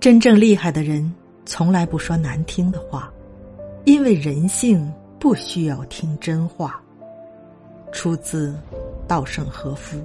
真正厉害的人从来不说难听的话因为人性不需要听真话。出自稻盛和夫。